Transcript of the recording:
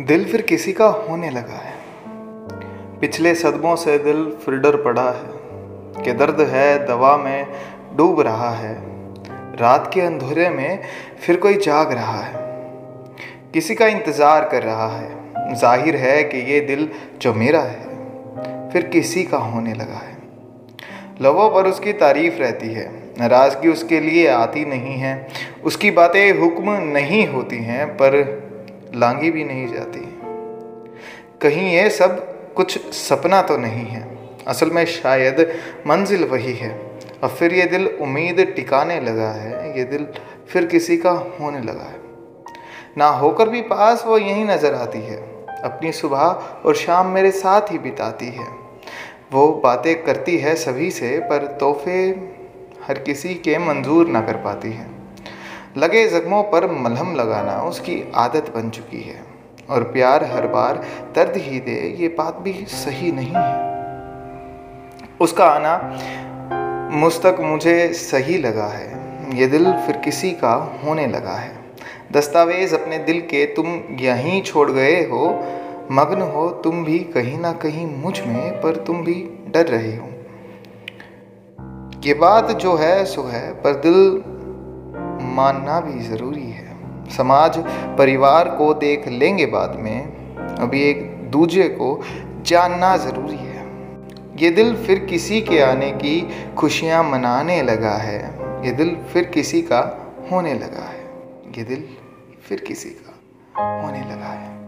दिल फिर किसी का होने लगा है। पिछले सदमों से दिल फिर डर पड़ा है। कि दर्द है, दवा में डूब रहा है। रात के अंधेरे में फिर कोई जाग रहा है। किसी का इंतज़ार कर रहा है। ज़ाहिर है कि ये दिल जो मेरा है, फिर किसी का होने लगा है। लवों पर उसकी तारीफ़ रहती है। नाराज़गी उसके लिए आती नहीं है। उसकी बातें हुक्म नहीं होती हैं, पर लांगी भी नहीं जाती। कहीं ये सब कुछ सपना तो नहीं है। असल में शायद मंजिल वही है। और फिर ये दिल उम्मीद टिकाने लगा है। ये दिल फिर किसी का होने लगा है। ना होकर भी पास वो यहीं नज़र आती है। अपनी सुबह और शाम मेरे साथ ही बिताती है। वो बातें करती है सभी से, पर तोहफे हर किसी के मंजूर ना कर पाती है। लगे ज़ख्मों पर मलहम लगाना उसकी आदत बन चुकी है। और प्यार हर बार दर्द ही दे, ये बात भी सही नहीं है। उसका आना मुझ तक मुझे सही लगा है। ये दिल फिर किसी का होने लगा है। दस्तावेज़ अपने दिल के तुम यहीं छोड़ गए हो। मग्न हो तुम भी कहीं ना कहीं मुझमें, पर तुम भी डर रहे हो। ये बात जो है, सो है, पर दिल मानना भी ज़रूरी है। समाज परिवार को देख लेंगे बाद में, अभी एक दूजे को जानना ज़रूरी है। ये दिल फिर किसी के आने की खुशियाँ मनाने लगा है। ये दिल फिर किसी का होने लगा है। ये दिल फिर किसी का होने लगा है।